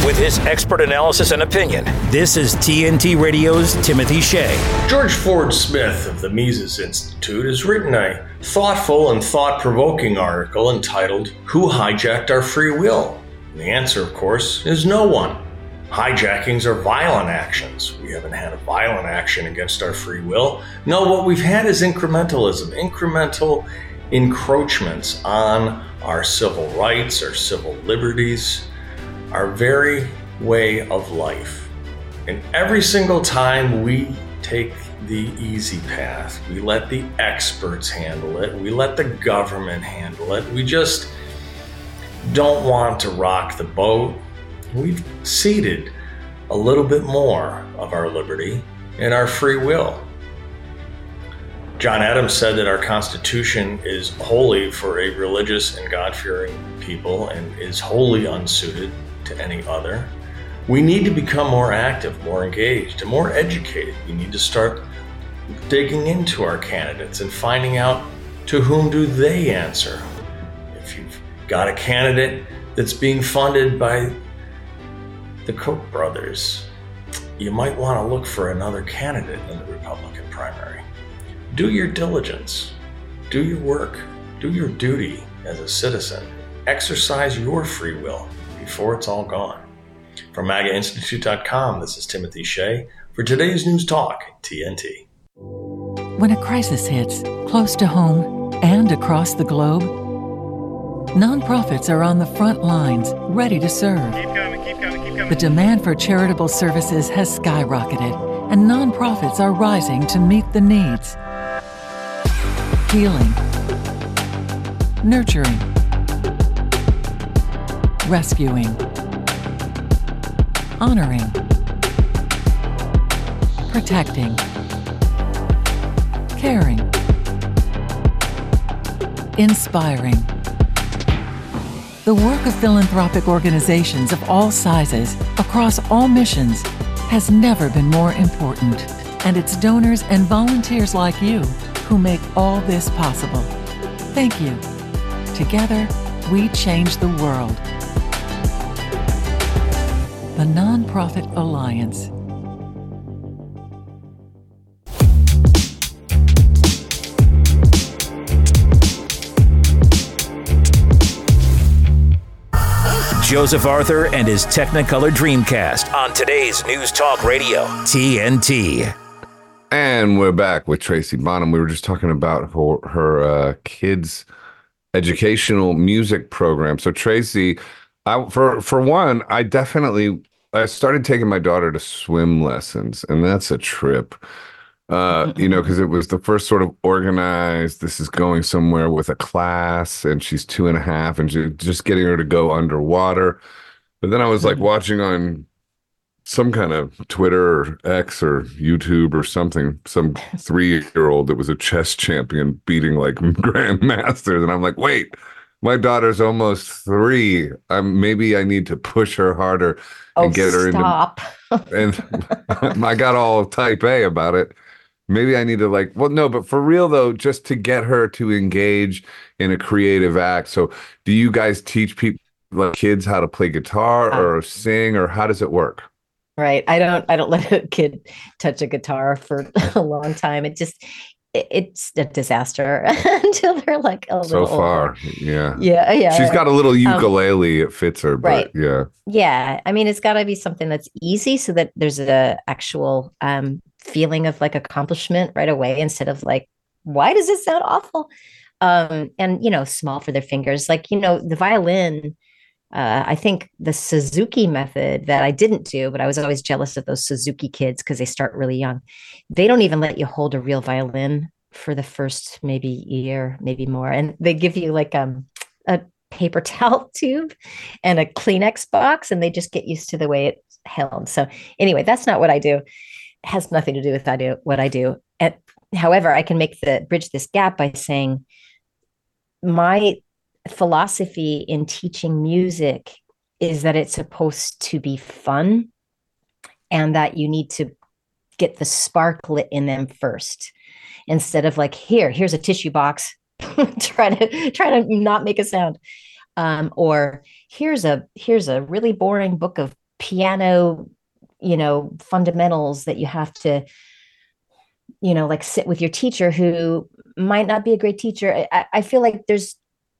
With his expert analysis and opinion, this is TNT Radio's Timothy Shea. George Ford Smith of the Mises Institute has written a thoughtful and thought provoking article entitled, Who Hijacked Our Free Will? And the answer, of course, is no one. Hijackings are violent actions. We haven't had a violent action against our free will. No, what we've had is incrementalism, incremental encroachments on our civil rights, our civil liberties, our very way of life. And every single time we take the easy path, we let the experts handle it, we let the government handle it, we just don't want to rock the boat. We've ceded a little bit more of our liberty and our free will. John Adams said that our Constitution is wholly for a religious and God fearing people and is wholly unsuited to any other. We need to become more active, more engaged, and more educated. We need to start digging into our candidates and finding out to whom do they answer. If you've got a candidate that's being funded by the Koch brothers, you might want to look for another candidate in the Republican primary. Do your diligence, do your work, do your duty as a citizen, exercise your free will before it's all gone. From MAGAInstitute.com, this is Timothy Shea for today's News Talk, TNT. When a crisis hits, close to home and across the globe, nonprofits are on the front lines, ready to serve. The demand for charitable services has skyrocketed, and nonprofits are rising to meet the needs. Healing, nurturing, rescuing, honoring, protecting, caring, inspiring. The work of philanthropic organizations of all sizes across all missions has never been more important, and it's donors and volunteers like you who make all this possible. Thank you. Together, we change the world. The Nonprofit Alliance. Joseph Arthur and his Technicolor Dreamcast on today's News Talk Radio, TNT. And we're back with Tracy Bonham. We were just talking about her, her uh, kids' educational music program. So Tracy, I, for for one, I definitely I started taking my daughter to swim lessons, and that's a trip. Uh, (laughs) you know, because it was the first sort of organized. This is going somewhere with a class, and she's two and a half, and she, just getting her to go underwater. But then I was like watching on some kind of Twitter or X or YouTube or something, some (laughs) three year old that was a chess champion beating like (laughs) grandmasters. And I'm like, wait, my daughter's almost three. I'm maybe I need to push her harder and Oh, get her stop. into and I got all type A about it. Maybe I need to like, well, no, but for real though, just to get her to engage in a creative act. So, do you guys teach people, like kids, how to play guitar Uh, or sing, or how does it work? Right. I don't I don't (laughs) let a kid touch a guitar for (laughs) a long time. It just it's a disaster (laughs) until they're like a little So far, older. yeah. Yeah, yeah. She's got a little Um, ukulele. it fits her, but right. yeah. Yeah. I mean, it's got to be something that's easy so that there's a actual um feeling of like accomplishment right away instead of like why does it sound awful? Um and you know, small for their fingers. Like, you know, the violin uh, I think the Suzuki method that I didn't do, but I was always jealous of those Suzuki kids because they start really young. They don't even let you hold a real violin for the first maybe year, maybe more, and they give you like um, a paper (laughs) towel tube and a Kleenex box, and they just get used to the way it's held. So anyway, that's not what I do. Has nothing to do with I do what I do. However, I can make the bridge this gap by saying my philosophy in teaching music is that it's supposed to be fun and that you need to get the spark lit in them first instead of like here here's a tissue box (laughs) try to try to not make a sound um, or here's a here's a really boring book of piano you know fundamentals that you have to you know like sit with your teacher who might not be a great teacher i, I feel like there's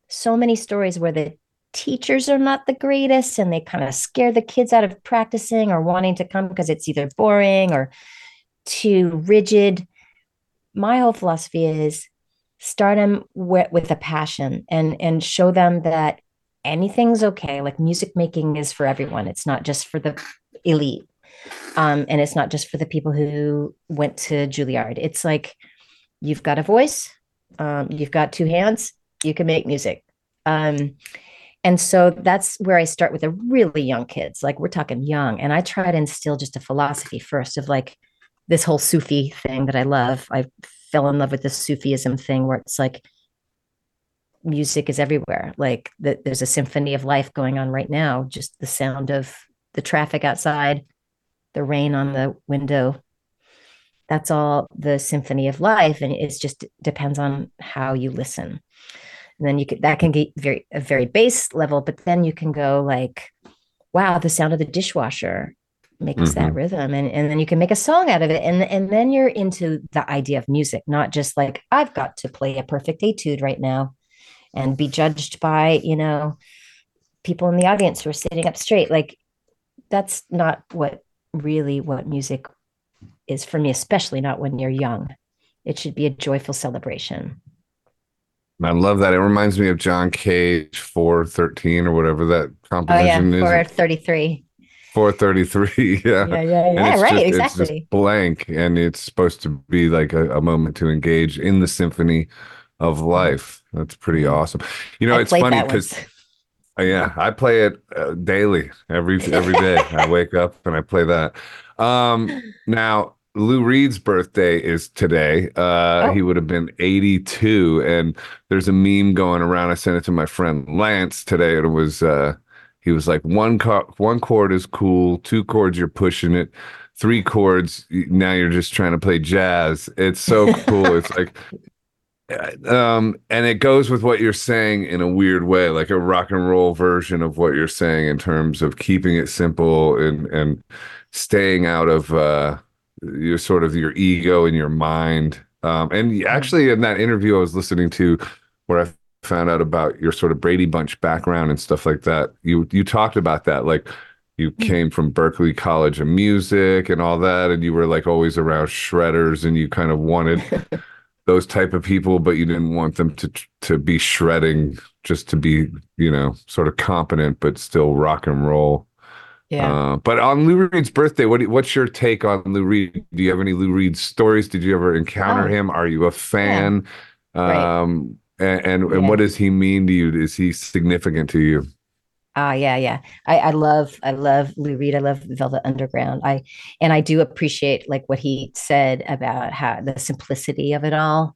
so many stories where the teachers are not the greatest and they kind of scare the kids out of practicing or wanting to come because it's either boring or too rigid. My whole philosophy is start them with, with a passion and and show them that anything's okay. Like music making is for everyone. It's not just for the elite. Um, and it's not just for the people who went to Juilliard. It's like you've got a voice, um, you've got two hands, you can make music. Um, and so that's where I start with the really young kids. Like we're talking young. And I try to instill just a philosophy first of like this whole Sufi thing that I love. I fell in love with this Sufism thing where it's like music is everywhere. Like the, there's a symphony of life going on right now, just the sound of the traffic outside, the rain on the window. That's all the symphony of life. And it's just depends on how you listen and then you could that can get very a very base level but then you can go like wow the sound of the dishwasher makes that mm-hmm. rhythm and, and then you can make a song out of it and and then you're into the idea of music not just like i've got to play a perfect etude right now and be judged by you know people in the audience who are sitting up straight like that's not what really what music is for me especially not when you're young it should be a joyful celebration I love that. It reminds me of John Cage 413 or whatever that Oh yeah, composition for is. 33. 433. (laughs) Yeah. Yeah, yeah, And yeah. Right, just- It's just blank, and it's supposed to be like a, a moment to engage in the symphony of life. That's pretty awesome. You know, I it's funny because yeah, I play it uh, daily, every every day. I (laughs) wake up and I play that. Um, now Lou Reed's birthday is today. Uh, Oh. He would have been 82, and there's a meme going around. I sent it to my friend Lance today, and it was uh, he was like one co- one chord is cool, two chords you're pushing it, three chords now you're just trying to play jazz. It's so cool. it's like um and it goes with what you're saying in a weird way like a rock and roll version of what you're saying in terms of keeping it simple and and staying out of uh your sort of your ego and your mind. Um and actually in that interview i was listening to where i found out about your sort of brady bunch background and stuff like that you you talked about that like you came from berklee college of music and all that and you were like always around shredders and you kind of wanted (laughs) those type of people, but you didn't want them to to be shredding just to be, you know, sort of competent, but still rock and roll. Yeah. Uh, but on Lou Reed's birthday, what do, what's your take on Lou Reed? Do you have any Lou Reed stories? Did you ever encounter Oh. him? Are you a fan? Right. Um, and and, and Yeah. what does he mean to you? Is he significant to you? Ah, yeah, yeah. I, I love, I love Lou Reed. I love Velvet Underground. I and I do appreciate like what he said about how the simplicity of it all,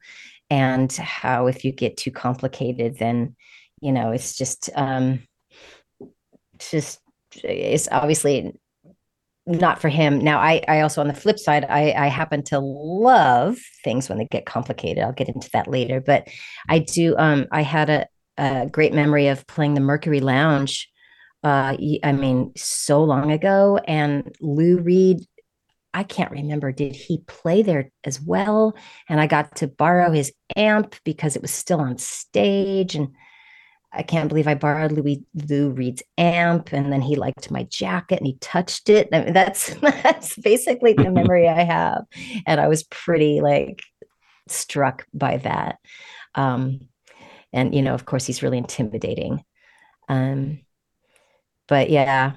and how if you get too complicated, then you know it's just, um, just, it's obviously not for him. Now, I, I also on the flip side, I, I happen to love things when they get complicated. I'll get into that later, but I do. Um, I had a, a great memory of playing the Mercury Lounge. Uh, I mean, so long ago, and Lou Reed. I can't remember. Did he play there as well? And I got to borrow his amp because it was still on stage, and I can't believe I borrowed Louis Lou Reed's amp, and then he liked my jacket and he touched it. I mean, that's (laughs) that's basically the (laughs) memory I have, and I was pretty like struck by that. Um, and you know, of course, he's really intimidating. Um, but yeah,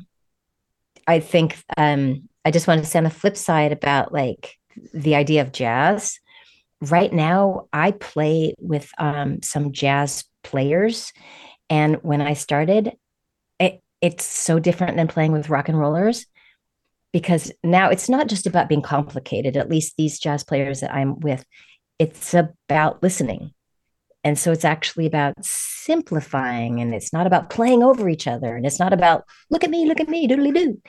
I think um, I just want to say on the flip side about like the idea of jazz. Right now, I play with um, some jazz players, and when I started, it, it's so different than playing with rock and rollers because now it's not just about being complicated. At least these jazz players that I'm with, it's about listening. And so it's actually about simplifying and it's not about playing over each other and it's not about look at me, look at me, doodly doo.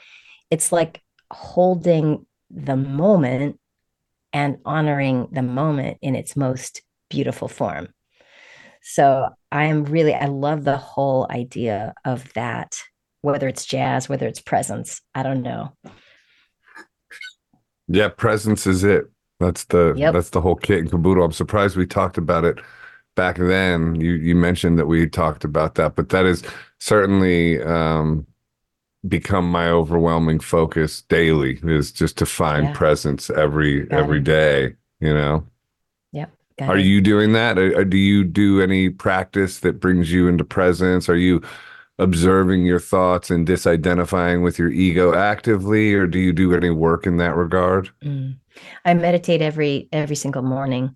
It's like holding the moment and honoring the moment in its most beautiful form. So I am really, I love the whole idea of that, whether it's jazz, whether it's presence, I don't know. Yeah, presence is it. That's the Yep. that's the whole kit and caboodle. I'm surprised we talked about it back then. You you mentioned that we talked about that, but that is certainly um become my overwhelming focus daily is just to find Yeah. presence every Got every it. day, you know. Got Are it. you doing that? Or, or do you do any practice that brings you into presence? Are you observing your thoughts and disidentifying with your ego actively, or do you do any work in that regard? Mm. I meditate every every single morning,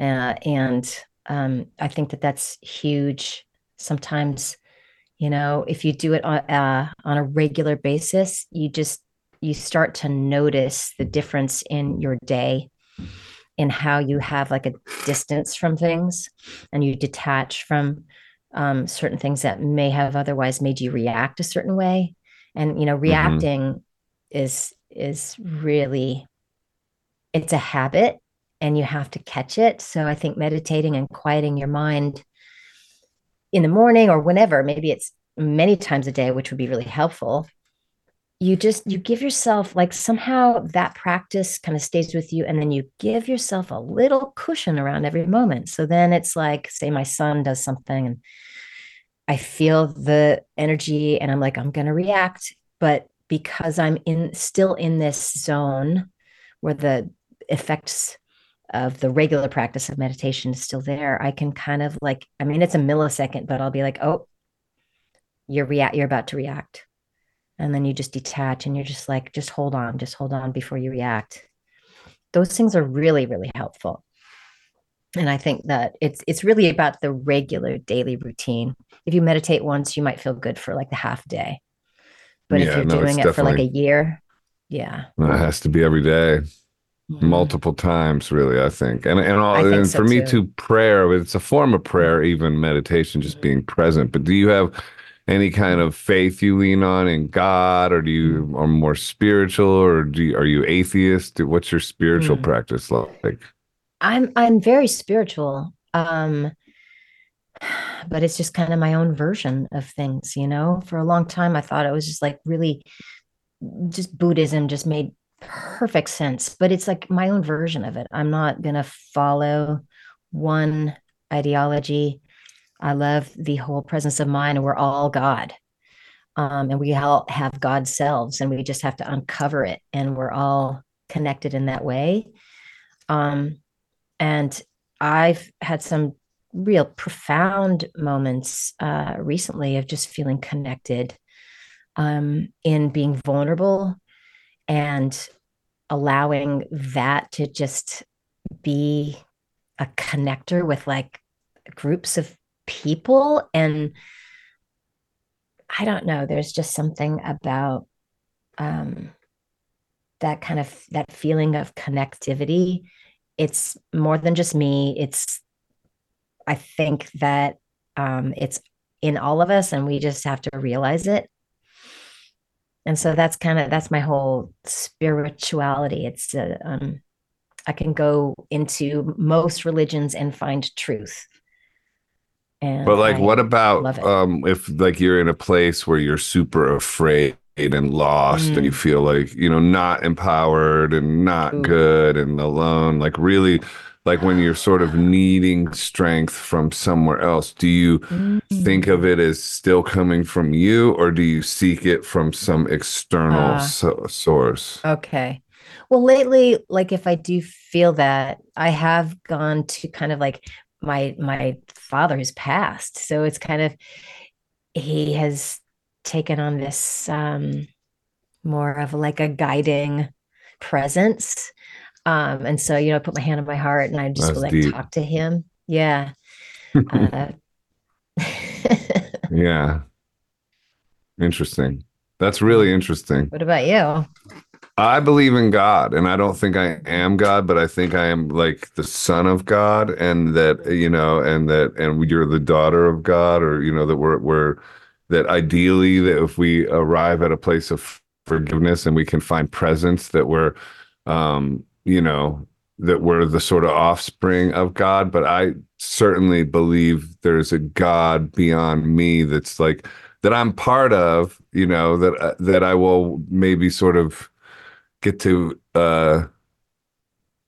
uh, and um, I think that that's huge. Sometimes, you know, if you do it on uh, on a regular basis, you just you start to notice the difference in your day, in how you have like a distance from things, and you detach from um, certain things that may have otherwise made you react a certain way. And you know, reacting is is really it's a habit and you have to catch it. So I think meditating and quieting your mind in the morning or whenever, maybe it's many times a day, which would be really helpful. You just you give yourself like somehow that practice kind of stays with you and then you give yourself a little cushion around every moment. So then it's like say my son does something and I feel the energy and I'm like I'm going to react, but because I'm in still in this zone where the effects of the regular practice of meditation is still there, I can kind of like, I mean, it's a millisecond, but I'll be like, oh, you're react, you're about to react. And then you just detach and you're just like, just hold on, just hold on before you react. Those things are really, really helpful. and I think that it's it's really about the regular daily routine. If you meditate once, you might feel good for like the half day. But Yeah, if you're no, doing it for like a year, yeah. No, It has to be every day. Multiple times really i think and and all think and so for me too. too prayer it's a form of prayer even meditation just being present but do you have any kind of faith you lean on in god or do you are more spiritual or do you, are you atheist what's your spiritual Mm. practice like I'm I'm very spiritual. Um but it's just kind of my own version of things, you know. For a long time I thought it was just like really just Buddhism just made perfect sense, but it's like my own version of it. I'm not going to follow one ideology. I love the whole presence of mind and we're all God. Um, and we all have God selves and we just have to uncover it and we're all connected in that way. Um, and I've had some real profound moments uh, recently of just feeling connected um, in being vulnerable and allowing that to just be a connector with like groups of people. And I don't know, there's just something about um, that kind of that feeling of connectivity. It's more than just me. It's i think that um it's in all of us and we just have to realize it and so that's kind of that's my whole spirituality it's uh, um i can go into most religions and find truth and but like I what about um if like you're in a place where you're super afraid and lost and you Mm. feel like you know not empowered and not Ooh. good and alone like really like when you're sort of needing strength from somewhere else do you think Mm. of it as still coming from you or do you seek it from some external Ah. so- source Okay. Well, lately, like if I do feel that, I have gone to kind of like my my father who's passed. So it's kind of he has taken on this um more of like a guiding presence. Um, and so, you know, I put my hand on my heart and I just like deep. talk to him. Yeah. (laughs) Uh, (laughs) yeah interesting that's really interesting what about you? I believe in God, and I don't think I am God, but I think I am like the son of God, and that you know, and that, and you're the daughter of God, or you know, that we're we're that ideally that if we arrive at a place of forgiveness and we can find presence, that we're, um, you know, that we're the sort of offspring of God. But I certainly believe there's a God beyond me that's like that I'm part of, you know, that uh, that I will maybe sort of get to uh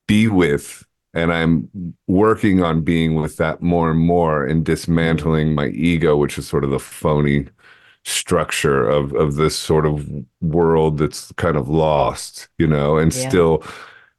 be with and i'm working on being with that more and more and dismantling my ego which is sort of the phony structure of of this sort of world that's kind of lost you know and Yeah. still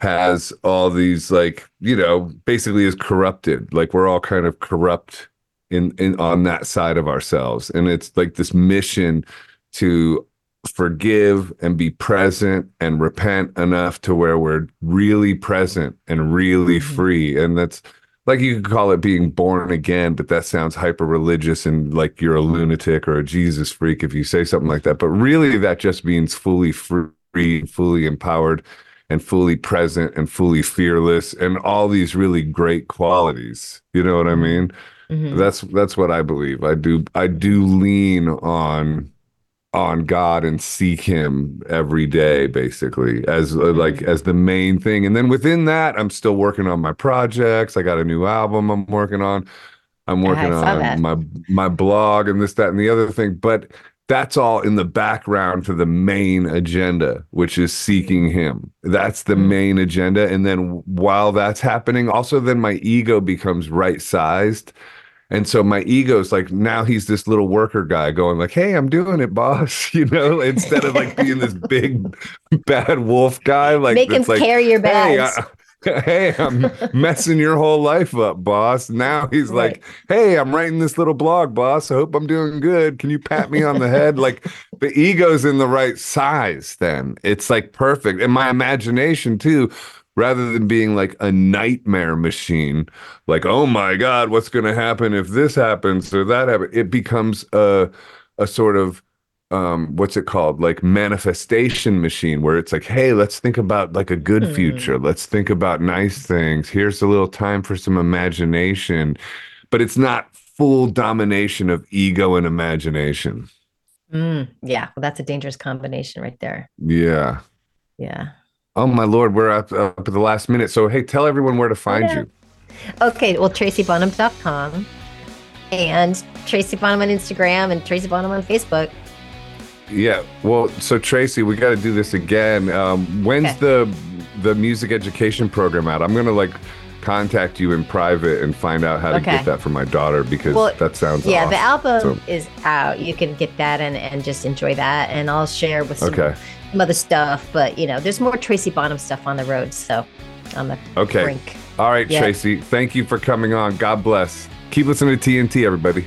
has all these like you know basically is corrupted. Like we're all kind of corrupt in in on that side of ourselves. And it's like this mission to forgive and be present and repent enough to where we're really present and really Mhm. free. And that's like you could call it being born again but that sounds hyper religious and like you're a lunatic or a jesus freak if you say something like that. But really that just means fully free fully empowered and fully present and fully fearless and all these really great qualities. You know what i mean? Mhm. that's that's what i believe. I do i do lean on on god and seek him every day basically as uh, like Mhm. as the main thing. And then within that i'm still working on my projects. I got a new album i'm working on. I'm working saw on that. my my blog and this that and the other thing. But that's all in the background to the main agenda which is seeking him that's the Mm. main agenda and then while that's happening also then my ego becomes right sized and so my ego's like now he's this little worker guy going like, "Hey, I'm doing it, boss." (laughs) You know, instead of like being this (laughs) big bad wolf guy like Make him like, carry your "Hey, bags. I- (laughs) hey, I'm messing your whole life up, boss." Now he's Right. like, "Hey, I'm writing this little blog, boss. I hope I'm doing good. Can you pat me on the head?" Like the ego's in the right size then. It's like perfect. And my imagination too rather than being like a nightmare machine, like, oh my God, what's going to happen if this happens or that happens? It becomes a, a sort of, um, what's it called? Like manifestation machine where it's like, hey, let's think about like a good Hmm. future. Let's think about nice things. Here's a little time for some imagination. But it's not full domination of ego and imagination. Mm, yeah. Well, that's a dangerous combination right there. Yeah. Yeah. Oh my lord, we're up, up at the last minute. So hey, tell everyone where to find yeah. you. Okay. Well, tracybonham.com and Tracy Bonham on Instagram and Tracy Bonham on Facebook. Yeah. Well, so Tracy, we got to do this again. Um, when's Okay. the the music education program out? I'm gonna like contact you in private and find out how to Okay. get that for my daughter because Well, that sounds Yeah, the album So- is out. You can get that and, and just enjoy that. And I'll share with some, Okay. some other stuff. But, you know, there's more Tracy Bonham stuff on the road. So on the Okay. brink. All right, Yeah. Tracy. Thank you for coming on. God bless. Keep listening to TNT, everybody.